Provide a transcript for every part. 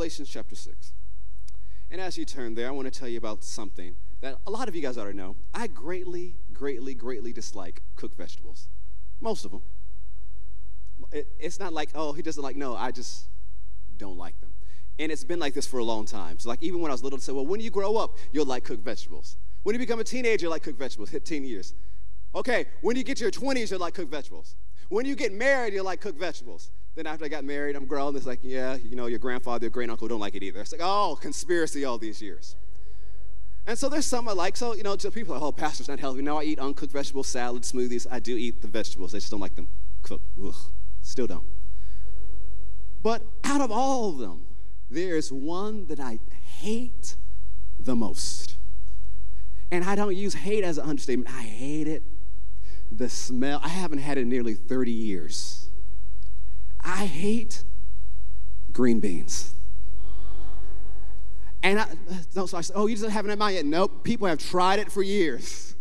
Galatians chapter 6. And as you turn there, I want to tell you about something that a lot of you guys already know. I greatly, greatly, greatly dislike cooked vegetables. Most of them. It, it's not like, oh, he doesn't like, no, I just don't like them. And it's been like this for a long time. So, like, even when I was little, to say, well, when you grow up, you'll like cooked vegetables. When you become a teenager, you like cooked vegetables, hit teen years. Okay, when you get to your 20s, you'll like cooked vegetables. When you get married, you'll like cooked vegetables. Then after I got married, I'm grown. It's like, yeah, you know, your grandfather, your great uncle don't like it either. It's like, oh, conspiracy all these years. And so there's some I like. So, you know, people are like, oh, pastor's not healthy. No, I eat uncooked vegetables, salad, smoothies. I do eat the vegetables. I just don't like them cooked. Ugh, still don't. But out of all of them, there's one that I hate the most. And I don't use hate as an understatement. I hate it. The smell, I haven't had it in nearly 30 years. I hate green beans. And I, no, so I said, oh, you just haven't had mine yet? Nope, people have tried it for years.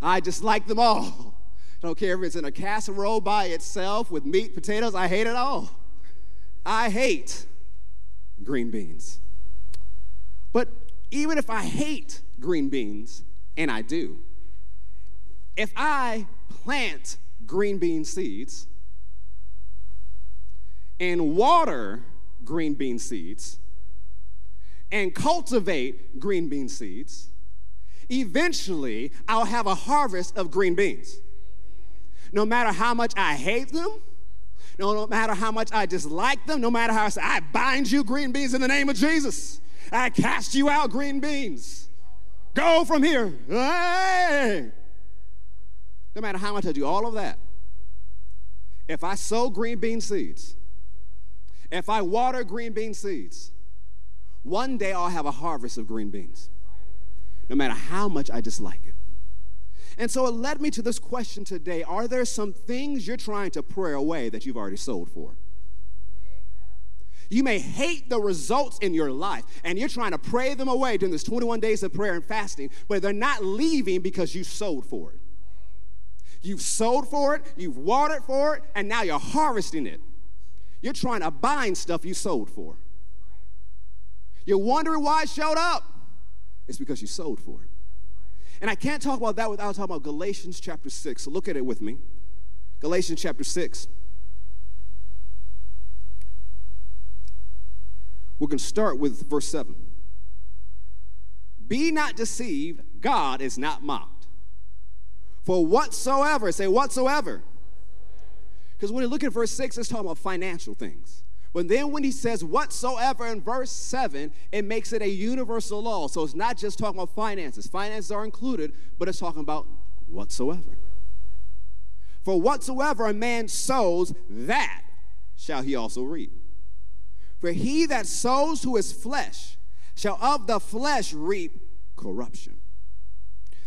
I just like them all. I don't care if it's in a casserole by itself with meat, potatoes, I hate it all. I hate green beans. But even if I hate green beans, and I do, if I plant green bean seeds and water green bean seeds, and cultivate green bean seeds, eventually I'll have a harvest of green beans. No matter how much I hate them, no, no matter how much I dislike them, no matter how I say, I bind you, green beans, in the name of Jesus. I cast you out, green beans. Go from here. Hey! No matter how much I do all of that, if I sow green bean seeds, if I water green bean seeds, one day I'll have a harvest of green beans, no matter how much I dislike it. And so it led me to this question today Are there some things you're trying to pray away that you've already sold for? You may hate the results in your life and you're trying to pray them away during this 21 days of prayer and fasting, but they're not leaving because you sold for it. You've sold for it, you've watered for it, and now you're harvesting it. You're trying to bind stuff you sold for. You're wondering why it showed up. It's because you sold for it. And I can't talk about that without talking about Galatians chapter 6. So look at it with me. Galatians chapter 6. We're going to start with verse 7. Be not deceived, God is not mocked. For whatsoever, say whatsoever. Because when you look at verse 6, it's talking about financial things. But then when he says whatsoever in verse 7, it makes it a universal law. So it's not just talking about finances. Finances are included, but it's talking about whatsoever. For whatsoever a man sows, that shall he also reap. For he that sows to his flesh shall of the flesh reap corruption.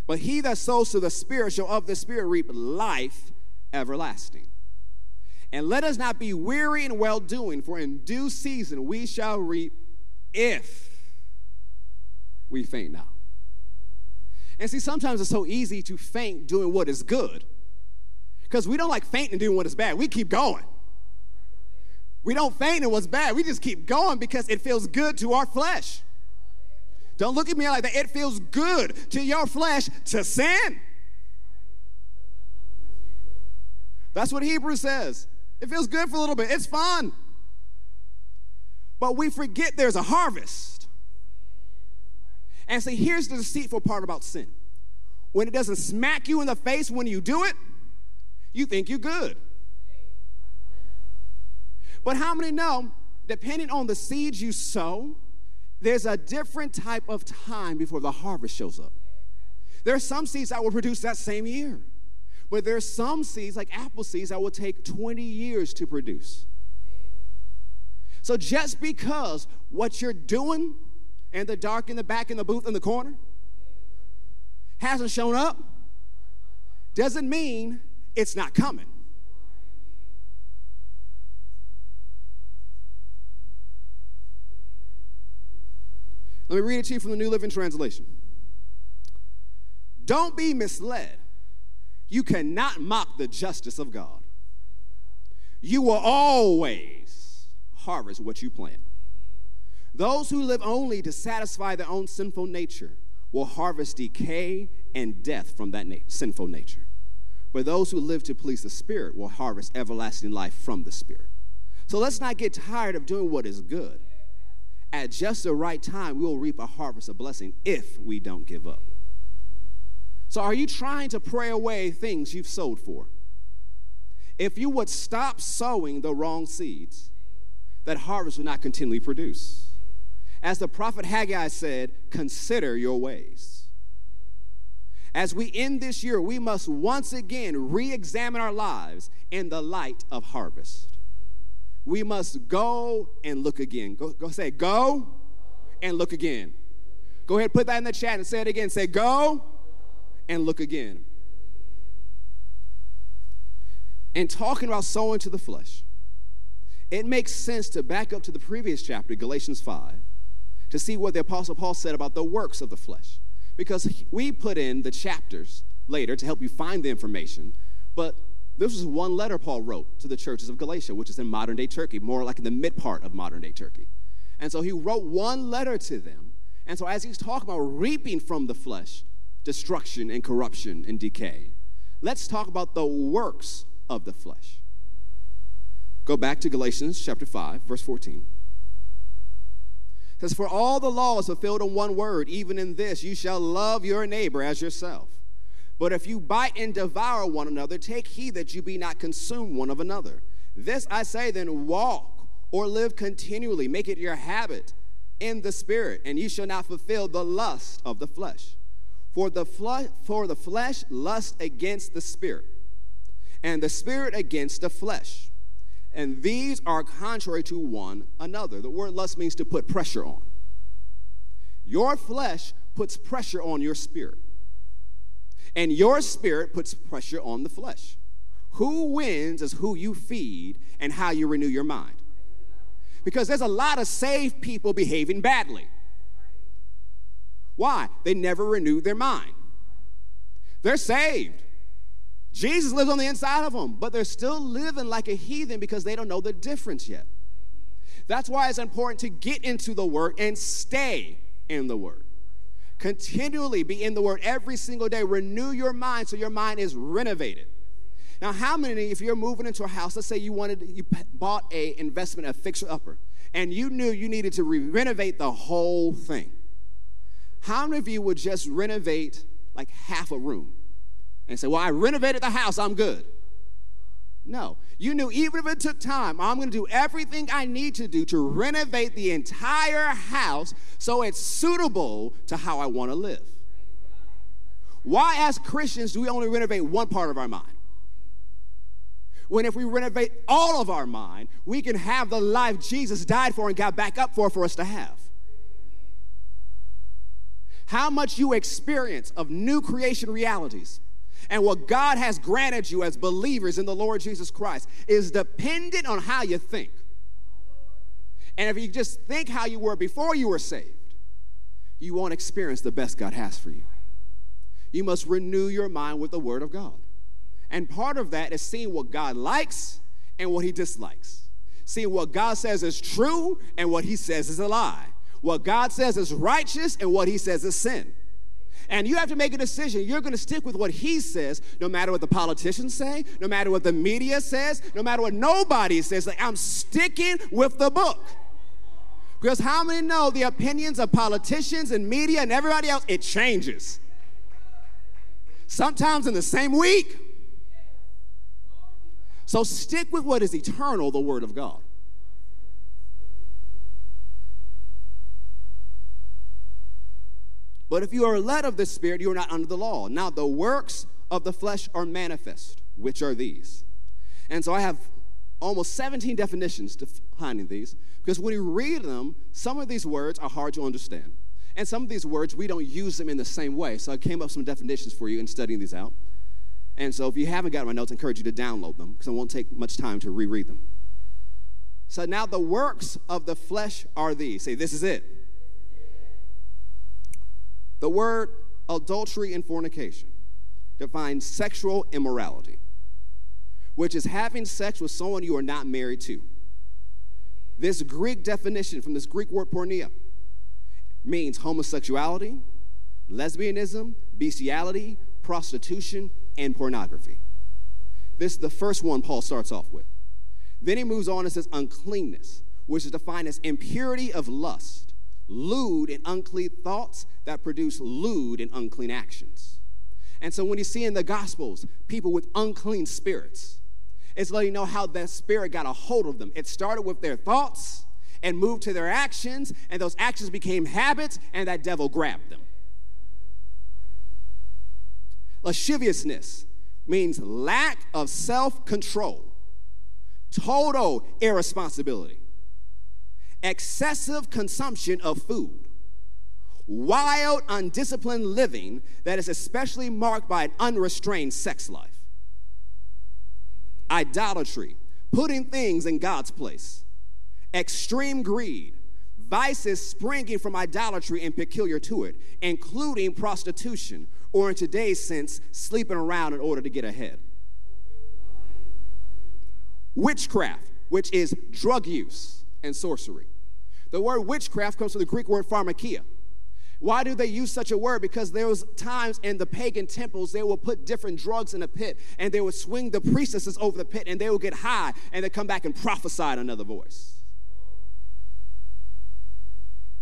But he that sows to the Spirit shall of the Spirit reap life everlasting. And let us not be weary in well doing, for in due season we shall reap if we faint not. And see, sometimes it's so easy to faint doing what is good because we don't like fainting doing what is bad. We keep going. We don't faint in what's bad. We just keep going because it feels good to our flesh. Don't look at me like that. It feels good to your flesh to sin. That's what Hebrews says. It feels good for a little bit, it's fun. But we forget there's a harvest. And see, here's the deceitful part about sin when it doesn't smack you in the face when you do it, you think you're good. But how many know, depending on the seeds you sow, there's a different type of time before the harvest shows up. There are some seeds that will produce that same year. But there's some seeds, like apple seeds, that will take 20 years to produce. So just because what you're doing in the dark in the back in the booth in the corner hasn't shown up doesn't mean it's not coming. Let me read it to you from the New Living Translation. Don't be misled. You cannot mock the justice of God. You will always harvest what you plant. Those who live only to satisfy their own sinful nature will harvest decay and death from that na- sinful nature. But those who live to please the Spirit will harvest everlasting life from the Spirit. So let's not get tired of doing what is good. At just the right time, we will reap a harvest of blessing if we don't give up. So, are you trying to pray away things you've sowed for? If you would stop sowing the wrong seeds, that harvest would not continually produce. As the prophet Haggai said, consider your ways. As we end this year, we must once again re examine our lives in the light of harvest. We must go and look again. Go, go say, go and look again. Go ahead, put that in the chat and say it again. Say, go and look again. And talking about sowing to the flesh, it makes sense to back up to the previous chapter, Galatians 5, to see what the Apostle Paul said about the works of the flesh. Because we put in the chapters later to help you find the information, but this was one letter Paul wrote to the churches of Galatia, which is in modern day Turkey, more like in the mid part of modern day Turkey. And so he wrote one letter to them. And so as he's talking about reaping from the flesh, destruction and corruption and decay, let's talk about the works of the flesh. Go back to Galatians chapter 5, verse 14. It says, For all the law is fulfilled in one word, even in this, you shall love your neighbor as yourself. But if you bite and devour one another, take heed that you be not consumed one of another. This I say then, walk or live continually, make it your habit in the spirit, and you shall not fulfill the lust of the flesh. For the, flesh, for the flesh lust against the spirit, and the spirit against the flesh. And these are contrary to one another. The word lust means to put pressure on. Your flesh puts pressure on your spirit, and your spirit puts pressure on the flesh. Who wins is who you feed and how you renew your mind. Because there's a lot of saved people behaving badly. Why? They never renewed their mind. They're saved. Jesus lives on the inside of them, but they're still living like a heathen because they don't know the difference yet. That's why it's important to get into the Word and stay in the Word. Continually be in the Word every single day. Renew your mind so your mind is renovated. Now, how many, if you're moving into a house, let's say you wanted, you bought a investment, a fixer upper, and you knew you needed to re- renovate the whole thing. How many of you would just renovate like half a room? and say, Well, I renovated the house, I'm good. No, you knew even if it took time, I'm going to do everything I need to do to renovate the entire house so it's suitable to how I want to live. Why, as Christians, do we only renovate one part of our mind? When if we renovate all of our mind, we can have the life Jesus died for and got back up for for us to have. How much you experience of new creation realities and what God has granted you as believers in the Lord Jesus Christ is dependent on how you think. And if you just think how you were before you were saved, you won't experience the best God has for you. You must renew your mind with the Word of God. And part of that is seeing what God likes and what He dislikes, seeing what God says is true and what He says is a lie, what God says is righteous and what He says is sin. And you have to make a decision. You're going to stick with what he says, no matter what the politicians say, no matter what the media says, no matter what nobody says. Like, I'm sticking with the book. Because how many know the opinions of politicians and media and everybody else? It changes. Sometimes in the same week. So stick with what is eternal, the Word of God. But if you are led of the Spirit, you are not under the law. Now, the works of the flesh are manifest, which are these. And so I have almost 17 definitions defining these because when you read them, some of these words are hard to understand. And some of these words, we don't use them in the same way. So I came up with some definitions for you in studying these out. And so if you haven't got my notes, I encourage you to download them because it won't take much time to reread them. So now the works of the flesh are these. Say, this is it. The word adultery and fornication defines sexual immorality, which is having sex with someone you are not married to. This Greek definition from this Greek word porneia means homosexuality, lesbianism, bestiality, prostitution, and pornography. This is the first one Paul starts off with. Then he moves on and says uncleanness, which is defined as impurity of lust, lewd and unclean thoughts that produce lewd and unclean actions. And so when you see in the Gospels people with unclean spirits, it's letting you know how that spirit got a hold of them. It started with their thoughts and moved to their actions, and those actions became habits, and that devil grabbed them. Lasciviousness means lack of self control, total irresponsibility, excessive consumption of food, wild, undisciplined living that is especially marked by an unrestrained sex life, idolatry, putting things in God's place, extreme greed, vices springing from idolatry and peculiar to it, including prostitution, or in today's sense, sleeping around in order to get ahead. Witchcraft, which is drug use and sorcery. The word witchcraft comes from the Greek word pharmakeia. Why do they use such a word? Because there was times in the pagan temples they would put different drugs in a pit and they would swing the priestesses over the pit and they would get high and they come back and prophesy in another voice.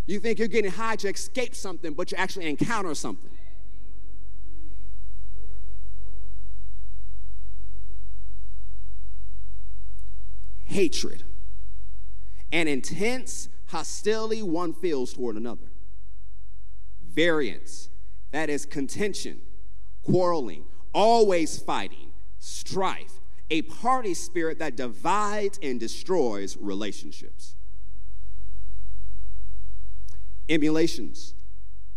You think you're getting high to escape something, but you actually encounter something. hatred and intense hostility one feels toward another. Variance, that is contention, quarreling, always fighting, strife, a party spirit that divides and destroys relationships. Emulations,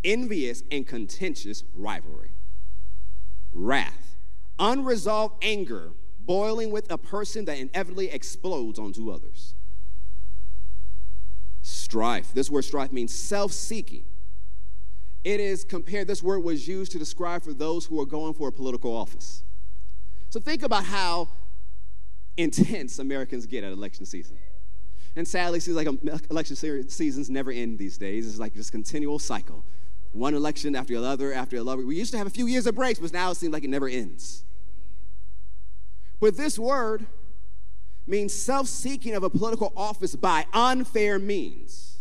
envious and contentious rivalry. Wrath, unresolved anger boiling with a person that inevitably explodes onto others. Strife. This word strife means self seeking. It is compared, this word was used to describe for those who are going for a political office. So think about how intense Americans get at election season. And sadly, it seems like election seasons never end these days. It's like this continual cycle. One election after another after another. We used to have a few years of breaks, but now it seems like it never ends. But this word means self seeking of a political office by unfair means.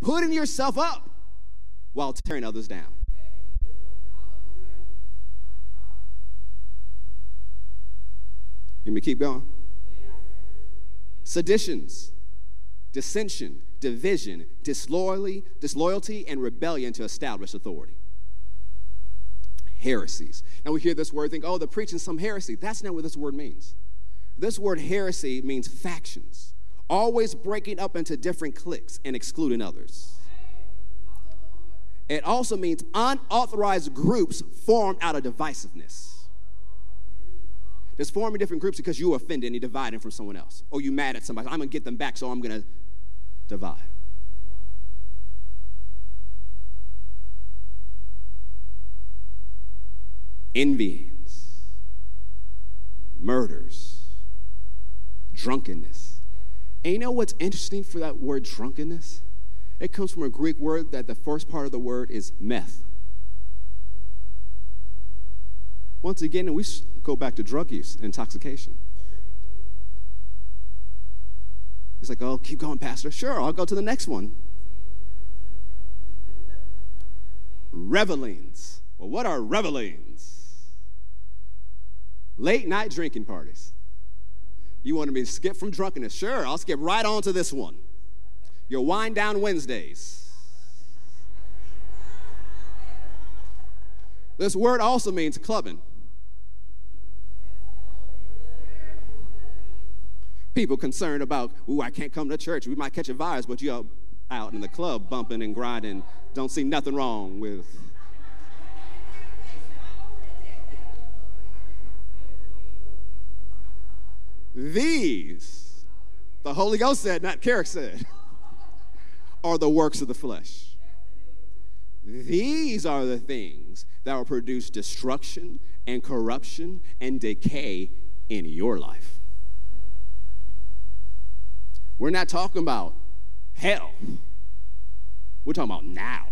Putting yourself up while tearing others down. Let me keep going. Seditions, dissension, division, disloyalty, disloyalty, and rebellion to established authority heresies. Now we hear this word, think, oh, they're preaching some heresy. That's not what this word means. This word heresy means factions, always breaking up into different cliques and excluding others. It also means unauthorized groups formed out of divisiveness. Just forming different groups because you offended and you're dividing from someone else. Or you mad at somebody. I'm to get them back, so I'm to divide. Envyings, murders, drunkenness. And you know what's interesting for that word drunkenness? It comes from a Greek word that the first part of the word is meth. Once again, we go back to drug use and intoxication. He's like, oh, keep going, Pastor. Sure, I'll go to the next one. Revelings. Well, what are revelings? Late night drinking parties. You wanted me to skip from drunkenness? Sure, I'll skip right on to this one. Your wind down Wednesdays. This word also means clubbing. People concerned about, ooh, I can't come to church. We might catch a virus, but you're out in the club bumping and grinding. Don't see nothing wrong with These, the Holy Ghost said, not Kerrick said, are the works of the flesh. These are the things that will produce destruction and corruption and decay in your life. We're not talking about hell, we're talking about now.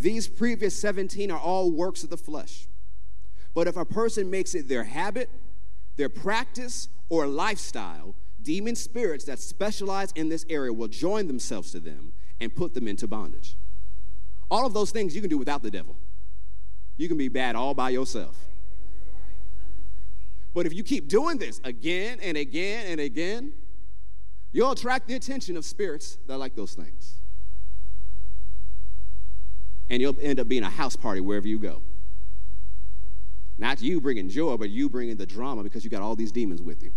These previous 17 are all works of the flesh. But if a person makes it their habit, their practice, or lifestyle, demon spirits that specialize in this area will join themselves to them and put them into bondage. All of those things you can do without the devil. You can be bad all by yourself. But if you keep doing this again and again and again, you'll attract the attention of spirits that like those things. And you'll end up being a house party wherever you go. Not you bringing joy, but you bringing the drama because you got all these demons with you.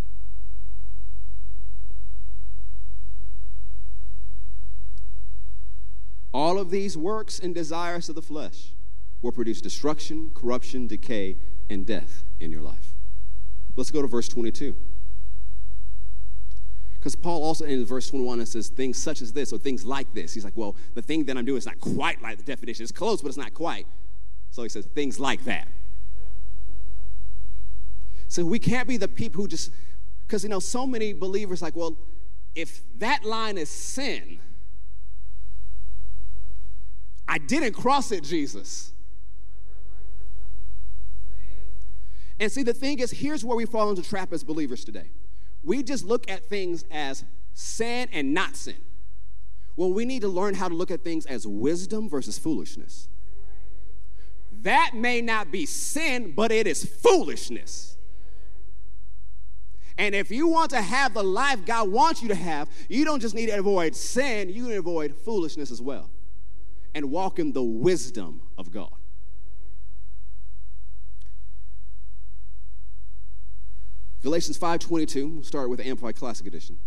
All of these works and desires of the flesh will produce destruction, corruption, decay, and death in your life. Let's go to verse 22. Because Paul also in verse 21 it says things such as this or things like this. He's like, well, the thing that I'm doing is not quite like the definition. It's close, but it's not quite. So he says things like that. So we can't be the people who just, because you know, so many believers like, well, if that line is sin, I didn't cross it, Jesus. And see, the thing is, here's where we fall into trap as believers today. We just look at things as sin and not sin. Well, we need to learn how to look at things as wisdom versus foolishness. That may not be sin, but it is foolishness. And if you want to have the life God wants you to have, you don't just need to avoid sin, you need to avoid foolishness as well and walk in the wisdom of God. Galatians 5:22, we'll start with the Amplified Classic Edition.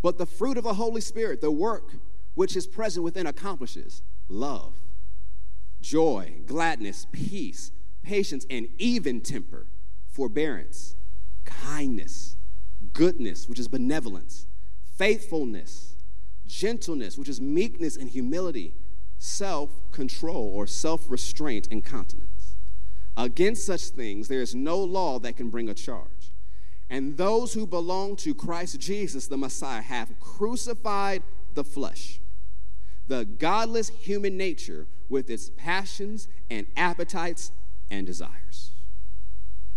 But the fruit of the Holy Spirit, the work which is present within accomplishes love, joy, gladness, peace, patience, and even temper, forbearance, kindness, goodness, which is benevolence, faithfulness, gentleness, which is meekness and humility, self control or self restraint and continence. Against such things, there is no law that can bring a charge. And those who belong to Christ Jesus, the Messiah, have crucified the flesh, the godless human nature with its passions and appetites and desires.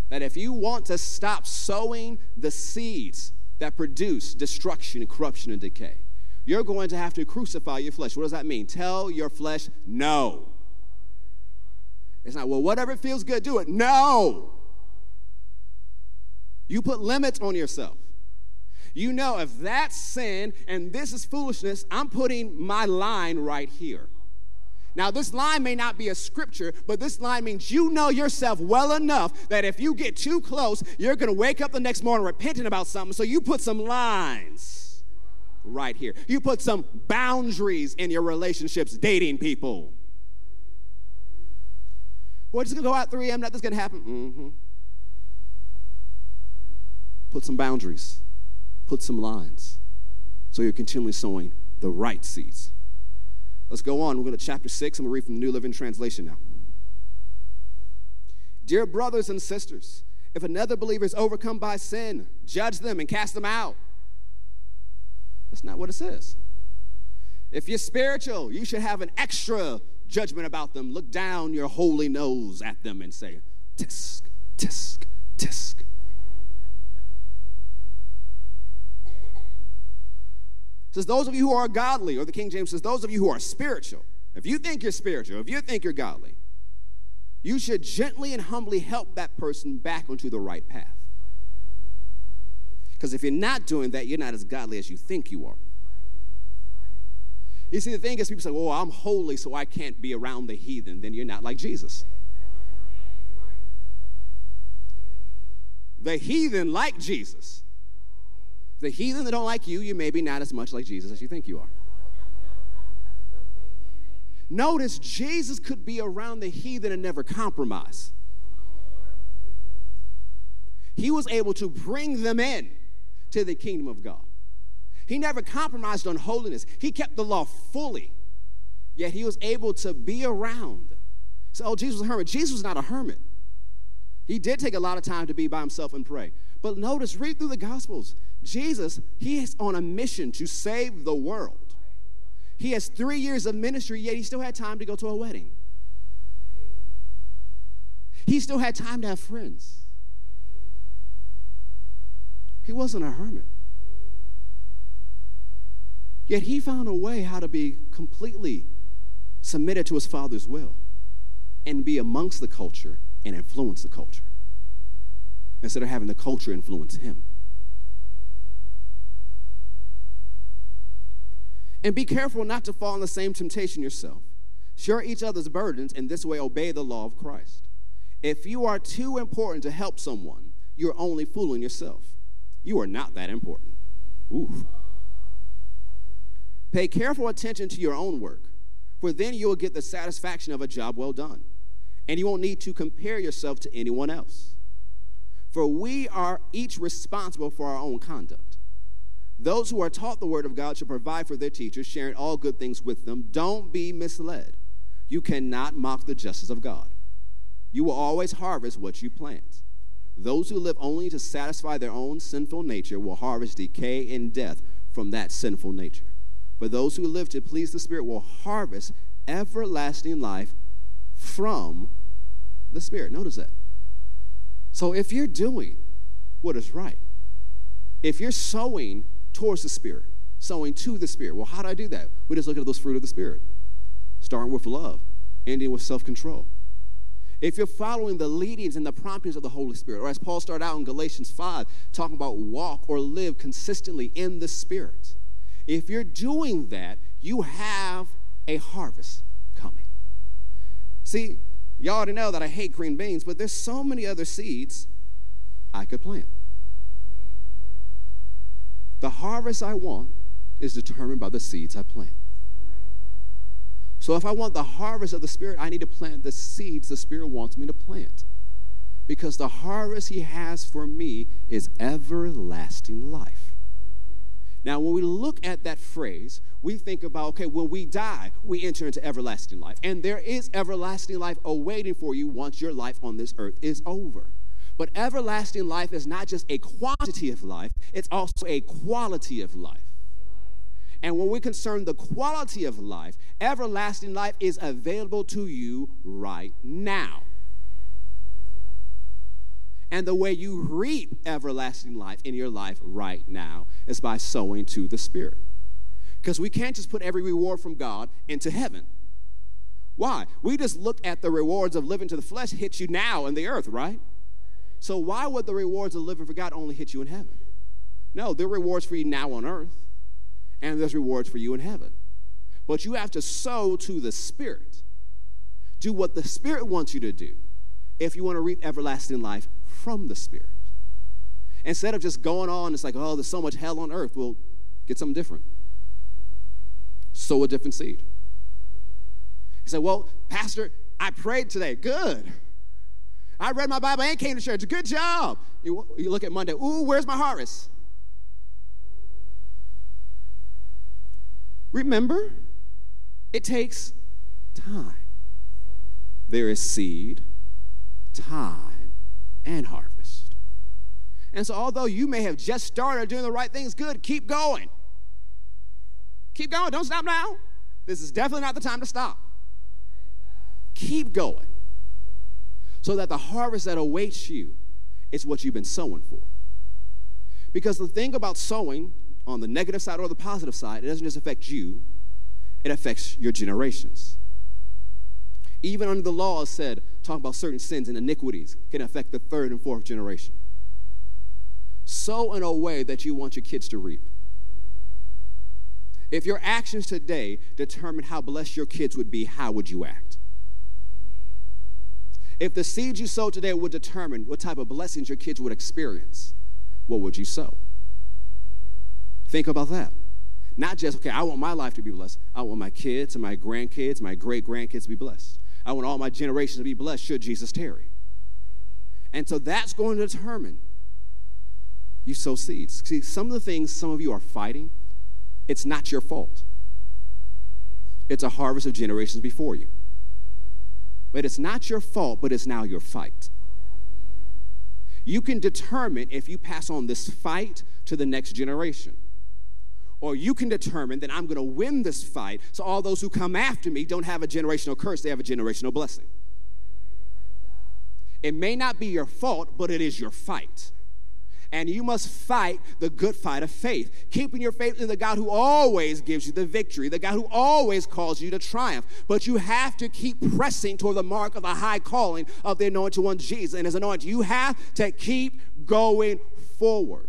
That if you want to stop sowing the seeds that produce destruction, corruption, and decay, you're going to have to crucify your flesh. What does that mean? Tell your flesh no. It's not, well, whatever feels good, do it. No. You put limits on yourself. You know, if that's sin and this is foolishness, I'm putting my line right here. Now, this line may not be a scripture, but this line means you know yourself well enough that if you get too close, you're going to wake up the next morning repenting about something. So you put some lines right here. You put some boundaries in your relationships dating people. We're just gonna go out 3 a.m., nothing's gonna happen. Mm-hmm. Put some boundaries, put some lines, so you're continually sowing the right seeds. Let's go on. We're going to chapter 6. I'm going to read from the New Living Translation now. Dear brothers and sisters, if another believer is overcome by sin, judge them and cast them out. That's not what it says. If you're spiritual, you should have an extra judgment about them. Look down your holy nose at them and say, tisk, tisk, tisk. Says those of you who are godly, or the King James says those of you who are spiritual. If you think you're spiritual, if you think you're godly, you should gently and humbly help that person back onto the right path. Because if you're not doing that, you're not as godly as you think you are. You see, the thing is, people say, oh, I'm holy, so I can't be around the heathen. Then you're not like Jesus. The heathen like Jesus. The heathen that don't like you, you may be not as much like Jesus as you think you are. Notice Jesus could be around the heathen and never compromise. He was able to bring them in to the kingdom of God. He never compromised on holiness, he kept the law fully, yet he was able to be around. So, oh, Jesus was a hermit. Jesus was not a hermit. He did take a lot of time to be by himself and pray. But notice, read through the Gospels. Jesus, he is on a mission to save the world. He has three years of ministry, yet he still had time to go to a wedding. He still had time to have friends. He wasn't a hermit. Yet he found a way how to be completely submitted to his father's will and be amongst the culture and influence the culture instead of having the culture influence him. And be careful not to fall in the same temptation yourself. Share each other's burdens, and this way obey the law of Christ. If you are too important to help someone, you're only fooling yourself. You are not that important. Ooh. Pay careful attention to your own work, for then you will get the satisfaction of a job well done, and you won't need to compare yourself to anyone else. For we are each responsible for our own conduct. Those who are taught the word of God should provide for their teachers, sharing all good things with them. Don't be misled. You cannot mock the justice of God. You will always harvest what you plant. Those who live only to satisfy their own sinful nature will harvest decay and death from that sinful nature. But those who live to please the Spirit will harvest everlasting life from the Spirit. Notice that. So if you're doing what is right, if you're sowing towards the Spirit, sowing to the Spirit, well, how do I do that? We just look at those fruit of the Spirit, starting with love, ending with self control if you're following the leadings and the promptings of the Holy Spirit, or as Paul started out in Galatians 5, talking about walk or live consistently in the Spirit, if you're doing that, you have a harvest coming. See, y'all already know that I hate green beans, but there's so many other seeds I could plant. The harvest I want is determined by the seeds I plant. So if I want the harvest of the Spirit, I need to plant the seeds the Spirit wants me to plant. Because the harvest He has for me is everlasting life. Now, when we look at that phrase, we think about, okay, when we die, we enter into everlasting life. And there is everlasting life awaiting for you once your life on this earth is over. But everlasting life is not just a quantity of life, it's also a quality of life. And when we concern the quality of life, everlasting life is available to you right now. And the way you reap everlasting life in your life right now is by sowing to the Spirit. Because we can't just put every reward from God into heaven. Why? We just looked at the rewards of living to the flesh hit you now in the earth, right? So why would the rewards of living for God only hit you in heaven? No, they're rewards for you now on earth and there's rewards for you in heaven. But you have to sow to the Spirit. Do what the Spirit wants you to do if you want to reap everlasting life from the Spirit. Instead of just going on, it's like, oh, there's so much hell on earth. Well, get something different. Sow a different seed. He said, well, Pastor, I prayed today. Good. I read my Bible and came to church. Good job. You, you look at Monday. Ooh, where's my harvest? Remember, it takes time. There is seed, time, and harvest. And so, although you may have just started doing the right things, good, keep going. Keep going. Don't stop now. This is definitely not the time to stop. Keep going so that the harvest that awaits you is what you've been sowing for. Because the thing about sowing on the negative side or the positive side, it doesn't just affect you, it affects your generations. Even under the law it said, talk about certain sins and iniquities can affect the third and fourth generation. Sow in a way that you want your kids to reap. If your actions today determine how blessed your kids would be, how would you act? If the seeds you sow today would determine what type of blessings your kids would experience, what would you sow? Think about that. Not just, okay, I want my life to be blessed. I want my kids and my grandkids, my great grandkids to be blessed. I want all my generations to be blessed should Jesus tarry. And so that's going to determine you sow seeds. See, some of the things some of you are fighting, it's not your fault. It's a harvest of generations before you. But it's not your fault, but it's now your fight. you can determine if you pass on this fight to the next generation. Or you can determine that I'm to win this fight so all those who come after me don't have a generational curse, they have a generational blessing. It may not be your fault, but it is your fight and you must fight the good fight of faith, keeping your faith in the God who always gives you the victory, the God who always calls you to triumph. But you have to keep pressing toward the mark of the high calling of the anointed one, Jesus, and his anointed. You have to keep going forward.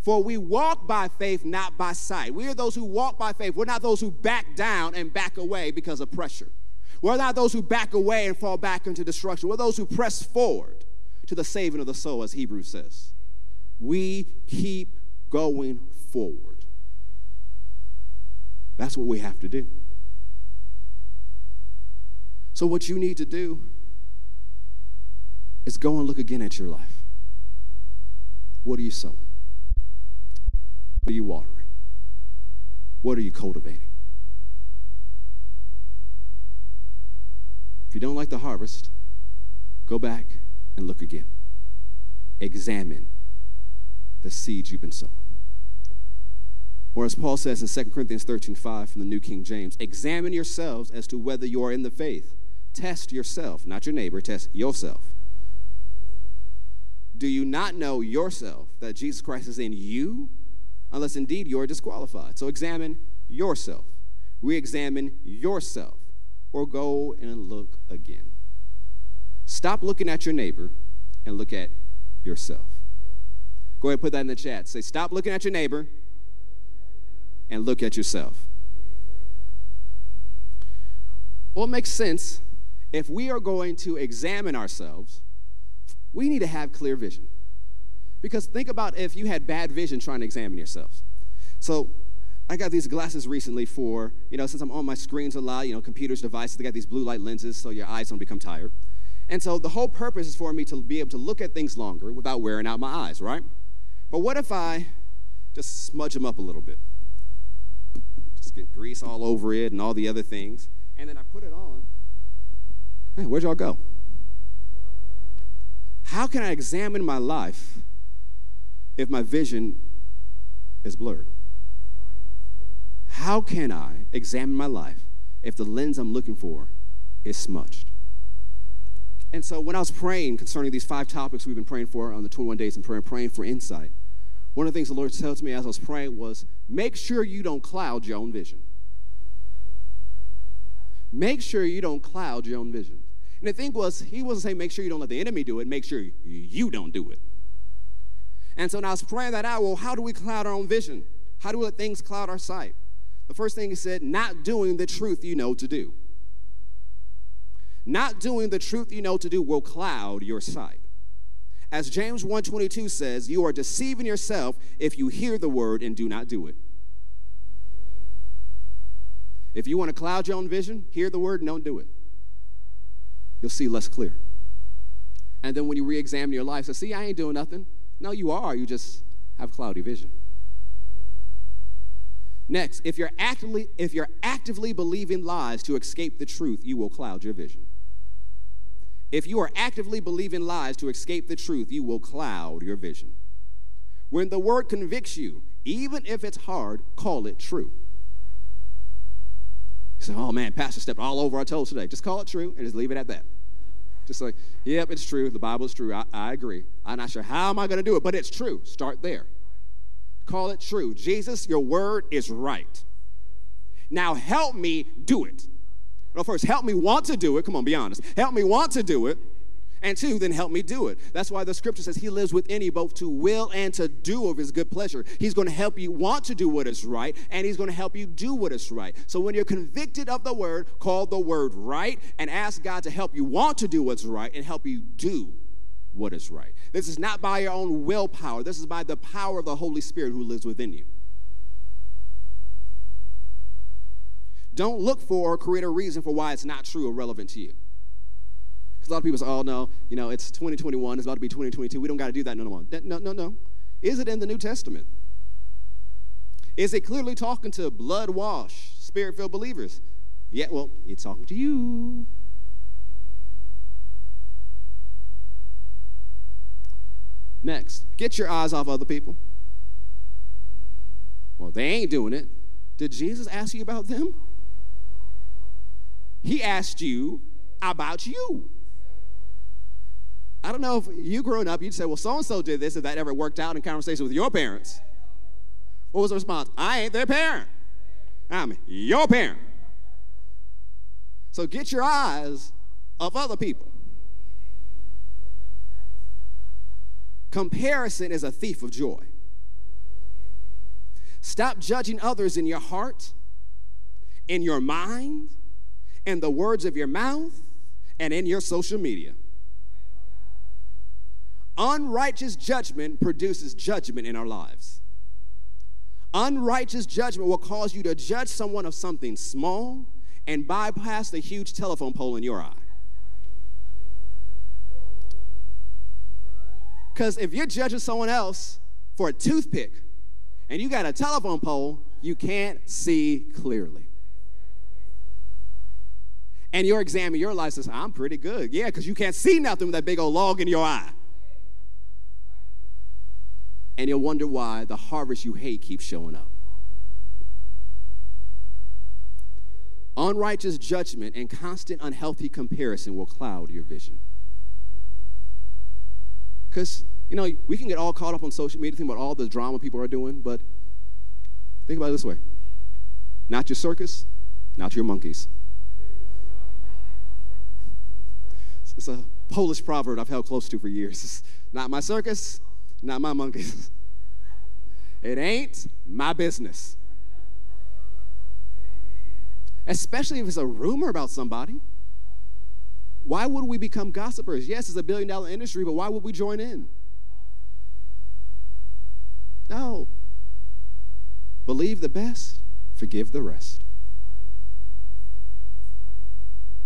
For we walk by faith, not by sight. We are those who walk by faith. We're not those who back down and back away because of pressure. We're not those who back away and fall back into destruction. We're those who press forward to the saving of the soul, as Hebrews says we keep going forward. That's what we have to do. So, what you need to do is go and look again at your life. What are you sowing? What are you watering? What are you cultivating? If you don't like the harvest, go back and look again. Examine the seeds you've been sowing. Or as Paul says in 2 Corinthians 13 5 from the New King James, examine yourselves as to whether you are in the faith. Test yourself, not your neighbor, test yourself. Do you not know yourself that Jesus Christ is in you? Unless indeed you are disqualified. So examine yourself, re examine yourself, or go and look again. Stop looking at your neighbor and look at yourself. Go ahead and put that in the chat. Say, stop looking at your neighbor and look at yourself. Well, it makes sense. If we are going to examine ourselves, we need to have clear vision. Because think about if you had bad vision trying to examine yourselves. So I got these glasses recently for, you know, since I'm on my screens a lot, you know, computers, devices, they got these blue light lenses so your eyes don't become tired. And so the whole purpose is for me to be able to look at things longer without wearing out my eyes, right? But what if I just smudge them up a little bit? Just get grease all over it and all the other things. And then I put it on. Hey, where'd y'all go? How can I examine my life if my vision is blurred? How can I examine my life if the lens I'm looking for is smudged? And so when I was praying concerning these five topics we've been praying for on the 21 days in prayer, praying for insight, one of the things the Lord tells me as I was praying was make sure you don't cloud your own vision. Make sure you don't cloud your own vision. And the thing was, he wasn't saying make sure you don't let the enemy do it, make sure you don't do it. And so when I was praying that out, well, how do we cloud our own vision? How do we let things cloud our sight? The first thing he said, not doing the truth you know to do. Not doing the truth you know to do will cloud your sight. As James 1:22 says, you are deceiving yourself if you hear the word and do not do it. If you want to cloud your own vision, hear the word and don't do it. You'll see less clear. And then when you re-examine your life, say, see, I ain't doing nothing. No, you are. You just have cloudy vision. Next, if you're actively if you're actively believing lies to escape the truth, you will cloud your vision. If you are actively believing lies to escape the truth, you will cloud your vision. When the word convicts you, even if it's hard, call it true. You say, oh man, Pastor stepped all over our toes today. Just call it true and just leave it at that. Just like, yep, it's true. The Bible is true. I, I agree. I'm not sure how am I going to do it, but it's true. Start there. Call it true. Jesus, your word is right. Now help me do it. Well, first, help me want to do it. Come on, be honest. Help me want to do it. And two, then help me do it. That's why the scripture says he lives within you both to will and to do of his good pleasure. He's going to help you want to do what is right, and he's going to help you do what is right. So when you're convicted of the word, call the word right and ask God to help you want to do what's right and help you do what is right. This is not by your own willpower, this is by the power of the Holy Spirit who lives within you. Don't look for or create a reason for why it's not true or relevant to you. Because a lot of people say, oh, no, you know, it's 2021, it's about to be 2022. We don't got to do that no more. No, no, no. Is it in the New Testament? Is it clearly talking to blood washed, spirit filled believers? Yeah, well, it's talking to you. Next, get your eyes off other people. Well, they ain't doing it. Did Jesus ask you about them? He asked you about you. I don't know if you growing up, you'd say, well, so and so did this, if that ever worked out in conversation with your parents. What was the response? I ain't their parent. I'm your parent. So get your eyes off other people. Comparison is a thief of joy. Stop judging others in your heart, in your mind, in the words of your mouth, and in your social media. Unrighteous judgment produces judgment in our lives. Unrighteous judgment will cause you to judge someone of something small and bypass the huge telephone pole in your eye. Because if you're judging someone else for a toothpick and you got a telephone pole, you can't see clearly. And you're examining your life says, I'm pretty good. Yeah, because you can't see nothing with that big old log in your eye. And you'll wonder why the harvest you hate keeps showing up. Unrighteous judgment and constant unhealthy comparison will cloud your vision. Because, you know, we can get all caught up on social media, think about all the drama people are doing, but think about it this way not your circus, not your monkeys. It's a Polish proverb I've held close to for years. It's not my circus, not my monkeys. It ain't my business. Especially if it's a rumor about somebody. Why would we become gossipers? Yes, it's a billion dollar industry, but why would we join in? No. Believe the best, forgive the rest.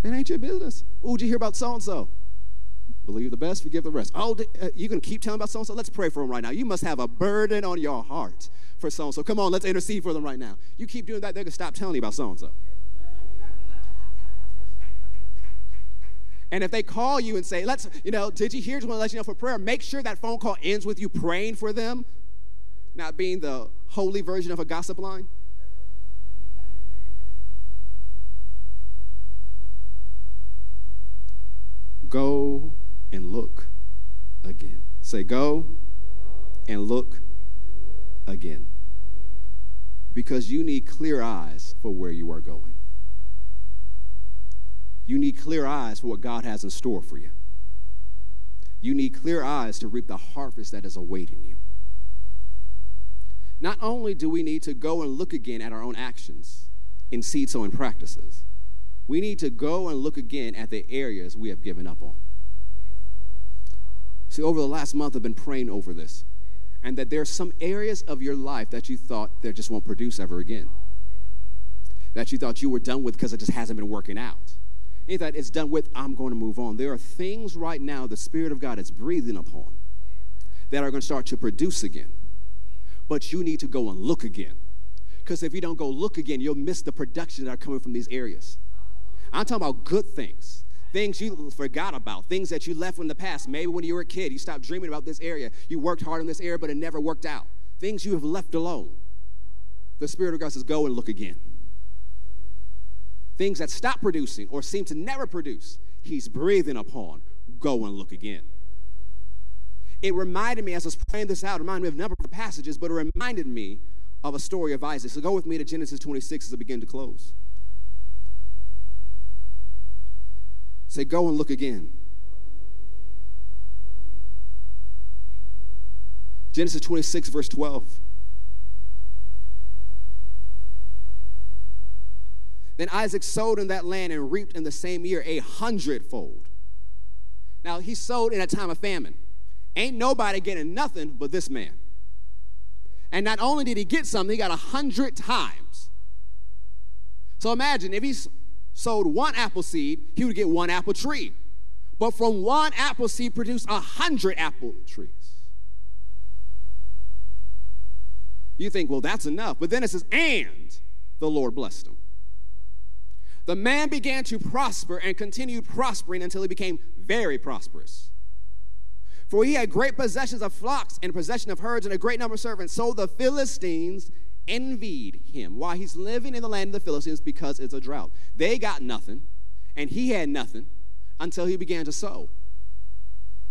It ain't your business. Oh, did you hear about so and so? Believe the best, forgive the rest. Oh, uh, you can keep telling about so and so? Let's pray for them right now. You must have a burden on your heart for so and so. Come on, let's intercede for them right now. You keep doing that, they're to stop telling you about so and so. And if they call you and say, let's, you know, did you hear? Just want to let you know for prayer, make sure that phone call ends with you praying for them, not being the holy version of a gossip line. Go and look again. Say, go and look again. Because you need clear eyes for where you are going. You need clear eyes for what God has in store for you. You need clear eyes to reap the harvest that is awaiting you. Not only do we need to go and look again at our own actions in seed sowing practices, we need to go and look again at the areas we have given up on. See, over the last month, I've been praying over this, and that there are some areas of your life that you thought that just won't produce ever again, that you thought you were done with because it just hasn't been working out. Any that it's done with, I'm going to move on. There are things right now the Spirit of God is breathing upon that are going to start to produce again. But you need to go and look again. Because if you don't go look again, you'll miss the production that are coming from these areas. I'm talking about good things, things you forgot about, things that you left in the past. Maybe when you were a kid, you stopped dreaming about this area. You worked hard in this area, but it never worked out. Things you have left alone. The Spirit of God says, Go and look again. Things that stop producing or seem to never produce, He's breathing upon. Go and look again. It reminded me, as I was praying this out, it reminded me of a number of passages, but it reminded me of a story of Isaac. So go with me to Genesis 26 as I begin to close. Say, go and look again. Genesis 26, verse 12. Then Isaac sowed in that land and reaped in the same year a hundredfold. Now, he sowed in a time of famine. Ain't nobody getting nothing but this man. And not only did he get something, he got a hundred times. So imagine if he's sowed one apple seed, he would get one apple tree. But from one apple seed produced a hundred apple trees. You think, well, that's enough. But then it says, and the Lord blessed him. The man began to prosper and continued prospering until he became very prosperous. For he had great possessions of flocks and possession of herds and a great number of servants. So the Philistines envied him while he's living in the land of the Philistines because it's a drought. They got nothing, and he had nothing until he began to sow.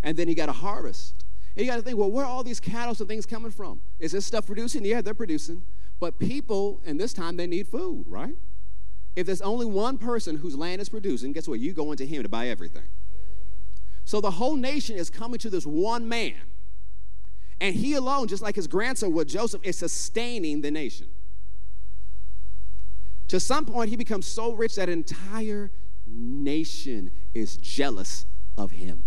And then he got a harvest. And you got to think, well, where are all these cattle and things coming from? Is this stuff producing? Yeah, they're producing. But people, in this time, they need food, right? If there's only one person whose land is producing, guess what? You go into him to buy everything. So the whole nation is coming to this one man. And he alone, just like his grandson with Joseph, is sustaining the nation. To some point, he becomes so rich that entire nation is jealous of him.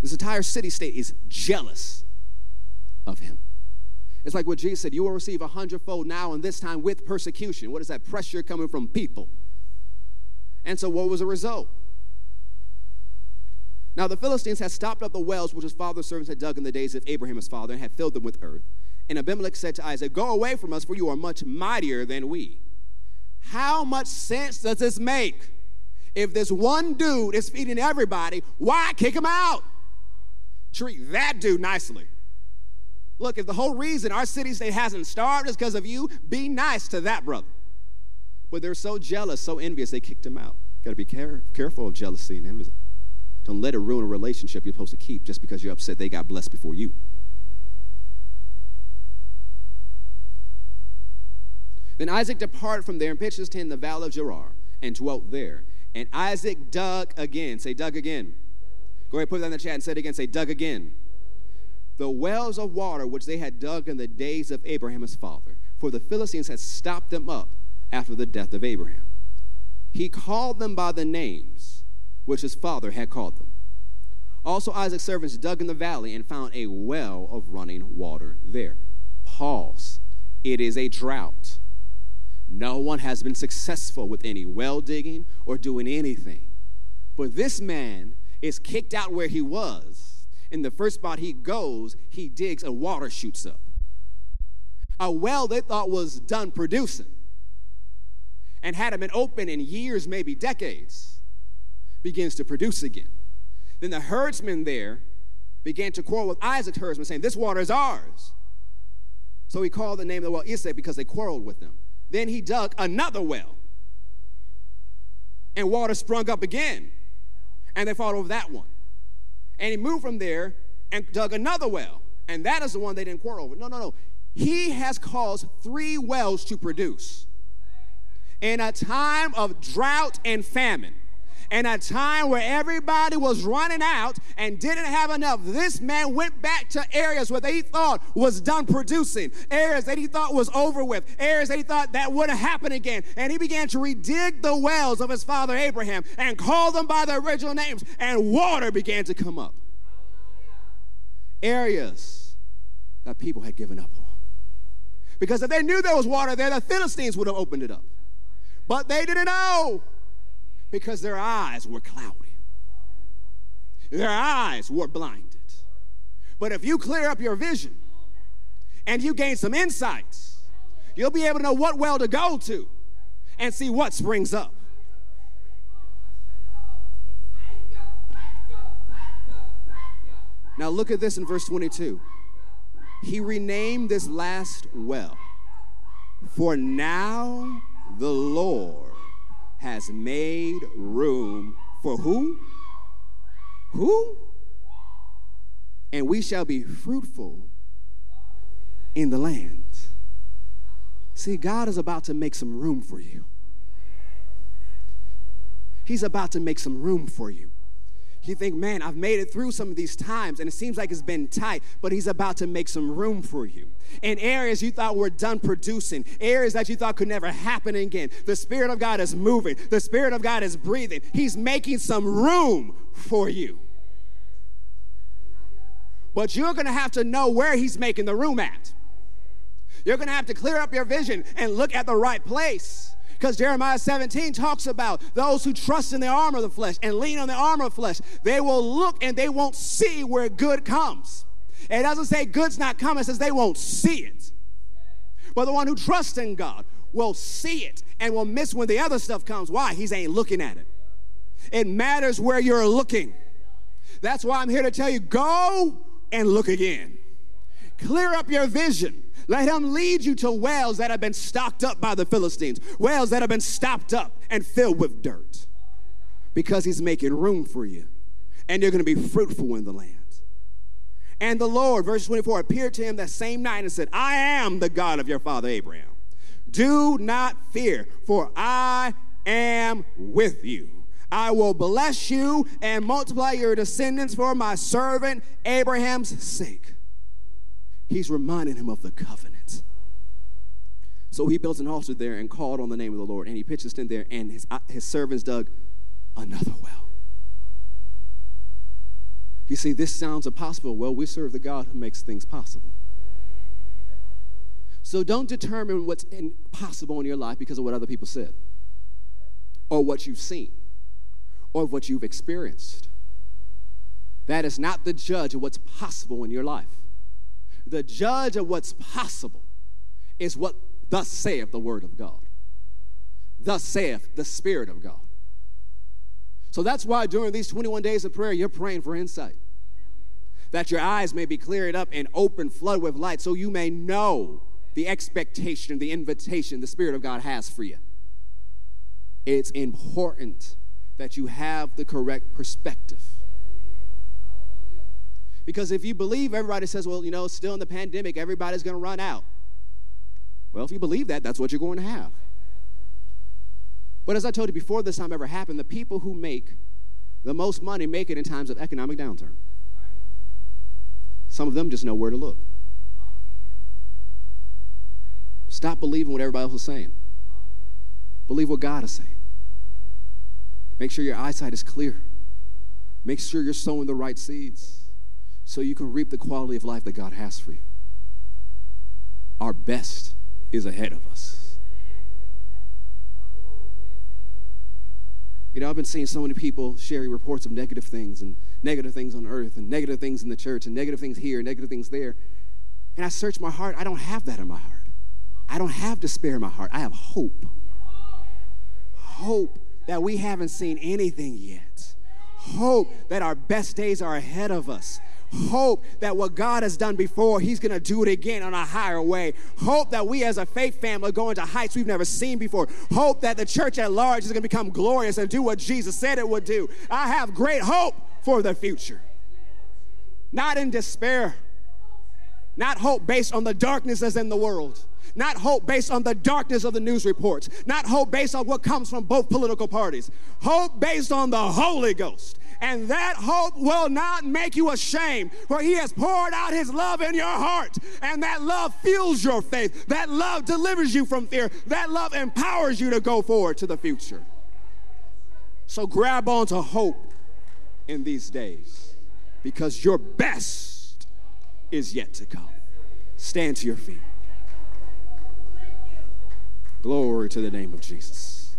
This entire city state is jealous of him. It's like what Jesus said you will receive a hundredfold now, and this time with persecution. What is that? Pressure coming from people. And so, what was the result? Now, the Philistines had stopped up the wells which his father's servants had dug in the days of Abraham his father and had filled them with earth. And Abimelech said to Isaac, Go away from us, for you are much mightier than we. How much sense does this make? If this one dude is feeding everybody, why kick him out? Treat that dude nicely. Look, if the whole reason our city state hasn't starved is because of you, be nice to that brother. But they're so jealous, so envious, they kicked him out. Got to be care- careful of jealousy and envy. Don't let it ruin a relationship you're supposed to keep just because you're upset they got blessed before you. Then Isaac departed from there and pitched his tent in the valley of Gerar and dwelt there. And Isaac dug again. Say, dug again. Go ahead, put that in the chat and say it again. Say, dug again. The wells of water which they had dug in the days of Abraham his father, for the Philistines had stopped them up after the death of Abraham. He called them by the names which his father had called them. Also, Isaac's servants dug in the valley and found a well of running water there. Pause. It is a drought. No one has been successful with any well digging or doing anything. But this man is kicked out where he was. In the first spot he goes, he digs and water shoots up. A well they thought was done producing and hadn't been open in years, maybe decades, begins to produce again. Then the herdsmen there began to quarrel with Isaac's herdsmen, saying, This water is ours. So he called the name of the well Esek because they quarreled with them. Then he dug another well, and water sprung up again, and they fought over that one. And he moved from there and dug another well, and that is the one they didn't quarrel over. No, no, no. He has caused three wells to produce. In a time of drought and famine, and a time where everybody was running out and didn't have enough, this man went back to areas where they thought was done producing, areas that he thought was over with, areas that he thought that wouldn't happen again. And he began to redig the wells of his father Abraham and call them by their original names, and water began to come up. Areas that people had given up on. Because if they knew there was water there, the Philistines would have opened it up. But they didn't know because their eyes were cloudy. Their eyes were blinded. But if you clear up your vision and you gain some insights, you'll be able to know what well to go to and see what springs up. Now, look at this in verse 22. He renamed this last well, for now the Lord has made room for who? Who? And we shall be fruitful in the land. See, God is about to make some room for you. He's about to make some room for you you think, man, I've made it through some of these times and it seems like it's been tight, but He's about to make some room for you. In areas you thought were done producing, areas that you thought could never happen again, the Spirit of God is moving, the Spirit of God is breathing. He's making some room for you. But you're gonna have to know where He's making the room at. You're gonna have to clear up your vision and look at the right place. Because Jeremiah 17 talks about those who trust in the armor of the flesh and lean on the armor of flesh. They will look and they won't see where good comes. It doesn't say good's not coming, it says they won't see it. But the one who trusts in God will see it and will miss when the other stuff comes. Why? He's ain't looking at it. It matters where you're looking. That's why I'm here to tell you go and look again. Clear up your vision. Let him lead you to wells that have been stocked up by the Philistines, wells that have been stopped up and filled with dirt, because he's making room for you. And you're going to be fruitful in the land. And the Lord, verse 24, appeared to him that same night and said, I am the God of your father Abraham. Do not fear, for I am with you. I will bless you and multiply your descendants for my servant Abraham's sake. He's reminding him of the covenant. So he built an altar there and called on the name of the Lord, and he pitched his tent there, and his, uh, his servants dug another well. You see, this sounds impossible. Well, we serve the God who makes things possible. So don't determine what's impossible in your life because of what other people said, or what you've seen, or what you've experienced. That is not the judge of what's possible in your life. The judge of what's possible is what thus saith the word of God. Thus saith the Spirit of God. So that's why during these 21 days of prayer, you're praying for insight that your eyes may be cleared up and open, flood with light, so you may know the expectation, the invitation the Spirit of God has for you. It's important that you have the correct perspective. Because if you believe everybody says, well, you know, still in the pandemic, everybody's going to run out. Well, if you believe that, that's what you're going to have. But as I told you before this time ever happened, the people who make the most money make it in times of economic downturn. Some of them just know where to look. Stop believing what everybody else is saying. Believe what God is saying. Make sure your eyesight is clear. Make sure you're sowing the right seeds so you can reap the quality of life that God has for you. Our best is ahead of us. You know, I've been seeing so many people sharing reports of negative things and negative things on earth and negative things in the church and negative things here, and negative things there. And I search my heart. I don't have that in my heart. I don't have despair in my heart. I have hope. Hope that we haven't seen anything yet. Hope that our best days are ahead of us. Hope that what God has done before, He's going to do it again on a higher way. Hope that we as a faith family are going to heights we've never seen before. Hope that the church at large is going to become glorious and do what Jesus said it would do. I have great hope for the future. Not in despair, not hope based on the darkness that's in the world. Not hope based on the darkness of the news reports. Not hope based on what comes from both political parties. Hope based on the Holy Ghost. And that hope will not make you ashamed, for He has poured out His love in your heart. And that love fuels your faith. That love delivers you from fear. That love empowers you to go forward to the future. So grab onto hope in these days because your best is yet to come. Stand to your feet. Glory to the name of Jesus.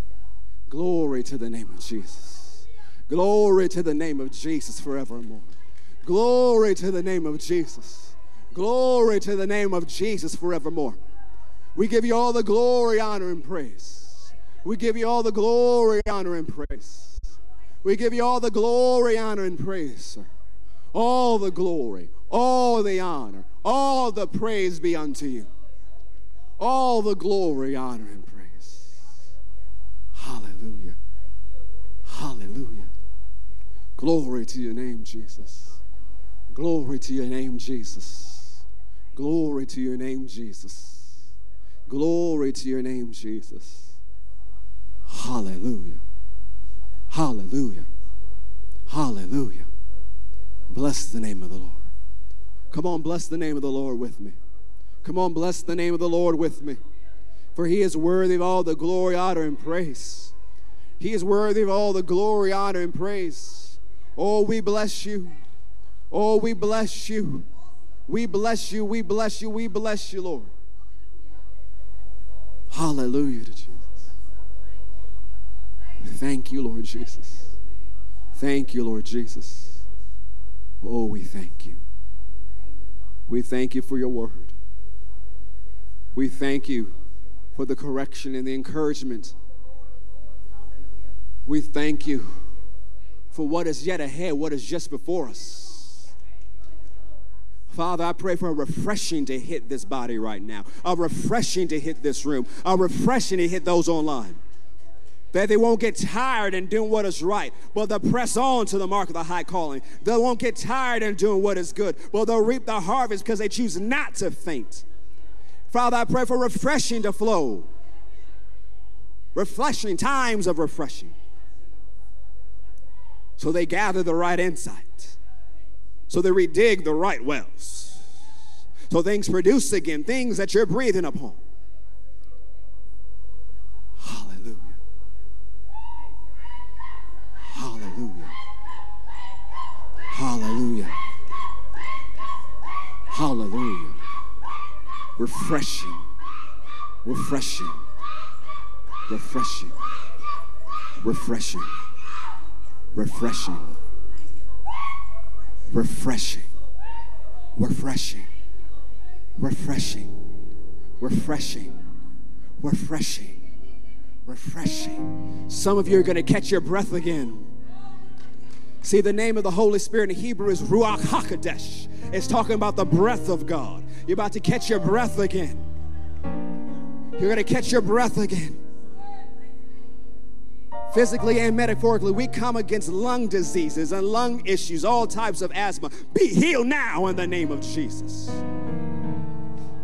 Glory to the name of Jesus. Glory to the name of Jesus forevermore. Glory to the name of Jesus. Glory to the name of Jesus forevermore. We give you all the glory, honor, and praise. We give you all the glory, honor, and praise. We give you all the glory, honor, and praise, sir. All the glory, all the honor, all the praise be unto you. All the glory, honor, and praise. Hallelujah. Glory to your name, Jesus. Glory to your name, Jesus. Glory to your name, Jesus. Glory to your name, Jesus. Hallelujah. Hallelujah. Hallelujah. Bless the name of the Lord. Come on, bless the name of the Lord with me. Come on, bless the name of the Lord with me. For he is worthy of all the glory, honor, and praise. He is worthy of all the glory, honor, and praise. Oh, we bless you. Oh, we bless you. We bless you. We bless you. We bless you, Lord. Hallelujah to Jesus. Thank you, Lord Jesus. Thank you, Lord Jesus. Oh, we thank you. We thank you for your word. We thank you for the correction and the encouragement. We thank you for what is yet ahead, what is just before us. Father, I pray for a refreshing to hit this body right now, a refreshing to hit this room, a refreshing to hit those online. That they won't get tired in doing what is right, but they'll press on to the mark of the high calling. They won't get tired in doing what is good, but they'll reap the harvest because they choose not to faint. Father, I pray for refreshing to flow. Refreshing, times of refreshing. So they gather the right insight. So they redig the right wells. So things produce again, things that you're breathing upon. Hallelujah. Hallelujah. Hallelujah. Hallelujah. Refreshing. Refreshing. Refreshing. Refreshing refreshing, refreshing, refreshing, refreshing, refreshing, refreshing, refreshing. Some of you are going to catch your breath again. See, the name of the Holy Spirit in Hebrew is Ruach HaKodesh. It's talking about the breath of God. You're about to catch your breath again. You're going to catch your breath again physically and metaphorically, we come against lung diseases and lung issues, all types of asthma. Be healed now in the name of Jesus.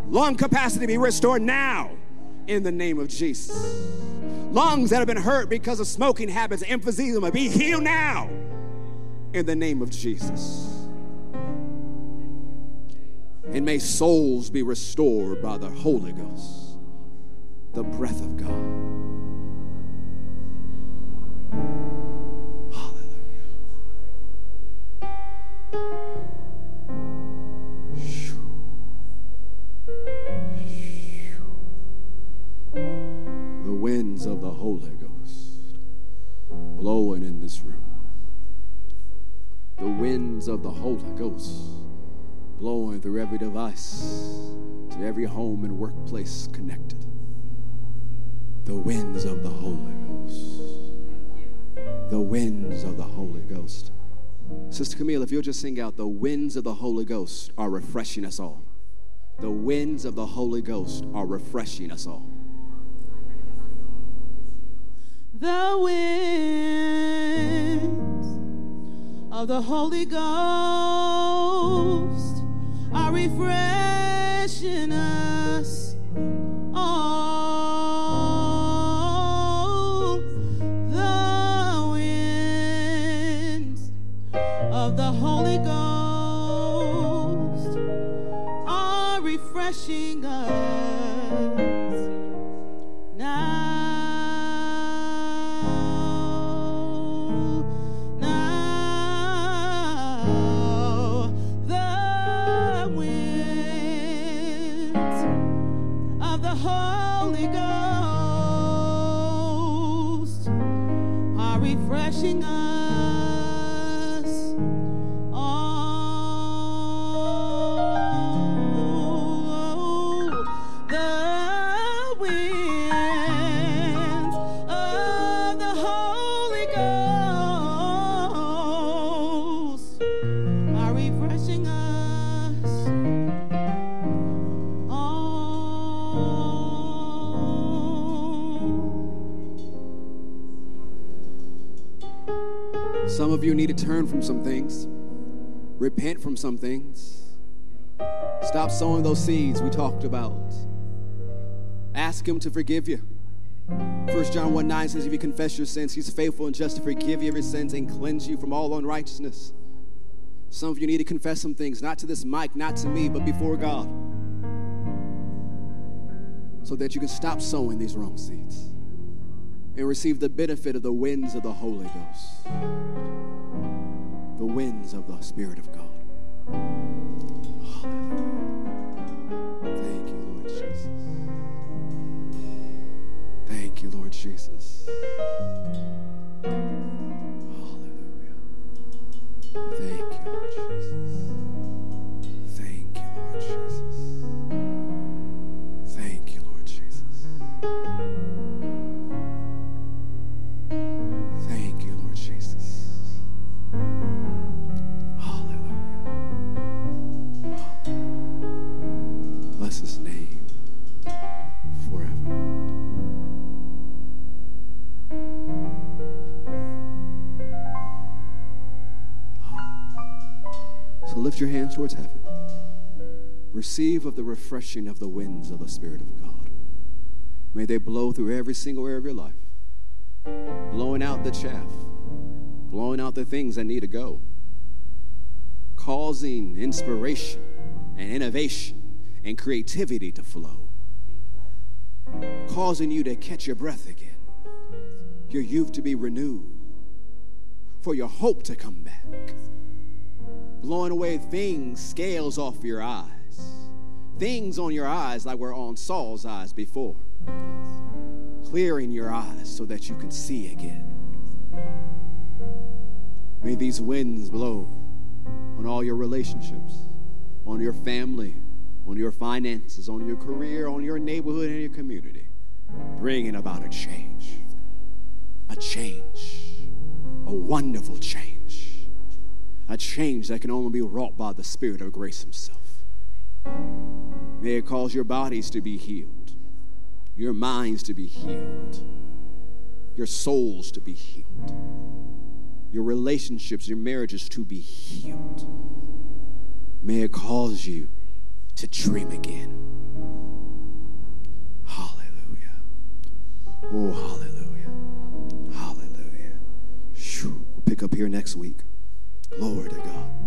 Lung capacity be restored now in the name of Jesus. Lungs that have been hurt because of smoking habits, emphysema, be healed now in the name of Jesus. And may souls be restored by the Holy Ghost, the breath of God. The winds of the Holy Ghost blowing in this room. The winds of the Holy Ghost blowing through every device to every home and workplace connected. The winds of the Holy Ghost. The winds of the Holy Ghost. Sister Camille, if you'll just sing out, the winds of the Holy Ghost are refreshing us all. The winds of the Holy Ghost are refreshing us all. The winds of the Holy Ghost are refreshing us all. Are refreshing to turn from some things, repent from some things, stop sowing those seeds we talked about. Ask Him to forgive you. 1 John 1 9 says, If you confess your sins, He's faithful and just to forgive you of your sins and cleanse you from all unrighteousness. Some of you need to confess some things, not to this mic, not to me, but before God, so that you can stop sowing these wrong seeds and receive the benefit of the winds of the Holy Ghost, the winds of the Spirit of God. Hallelujah. Thank you, Lord Jesus. Thank you, Lord Jesus. Hallelujah. Thank you, Lord Jesus. Your hands towards heaven. Receive of the refreshing of the winds of the Spirit of God. May they blow through every single area of your life, blowing out the chaff, blowing out the things that need to go, causing inspiration and innovation and creativity to flow, causing you to catch your breath again, your youth to be renewed, for your hope to come back, blowing away things, scales off your eyes, things on your eyes like were on Saul's eyes before, clearing your eyes so that you can see again. May these winds blow on all your relationships, on your family, on your finances, on your career, on your neighborhood, and your community, bringing about a change. A change. A wonderful change. A change that can only be wrought by the Spirit of grace Himself. May it cause your bodies to be healed, your minds to be healed, your souls to be healed, your relationships, your marriages to be healed. May it cause you to dream again. Hallelujah. Oh, hallelujah. Hallelujah. We'll pick up here next week. Glory to God.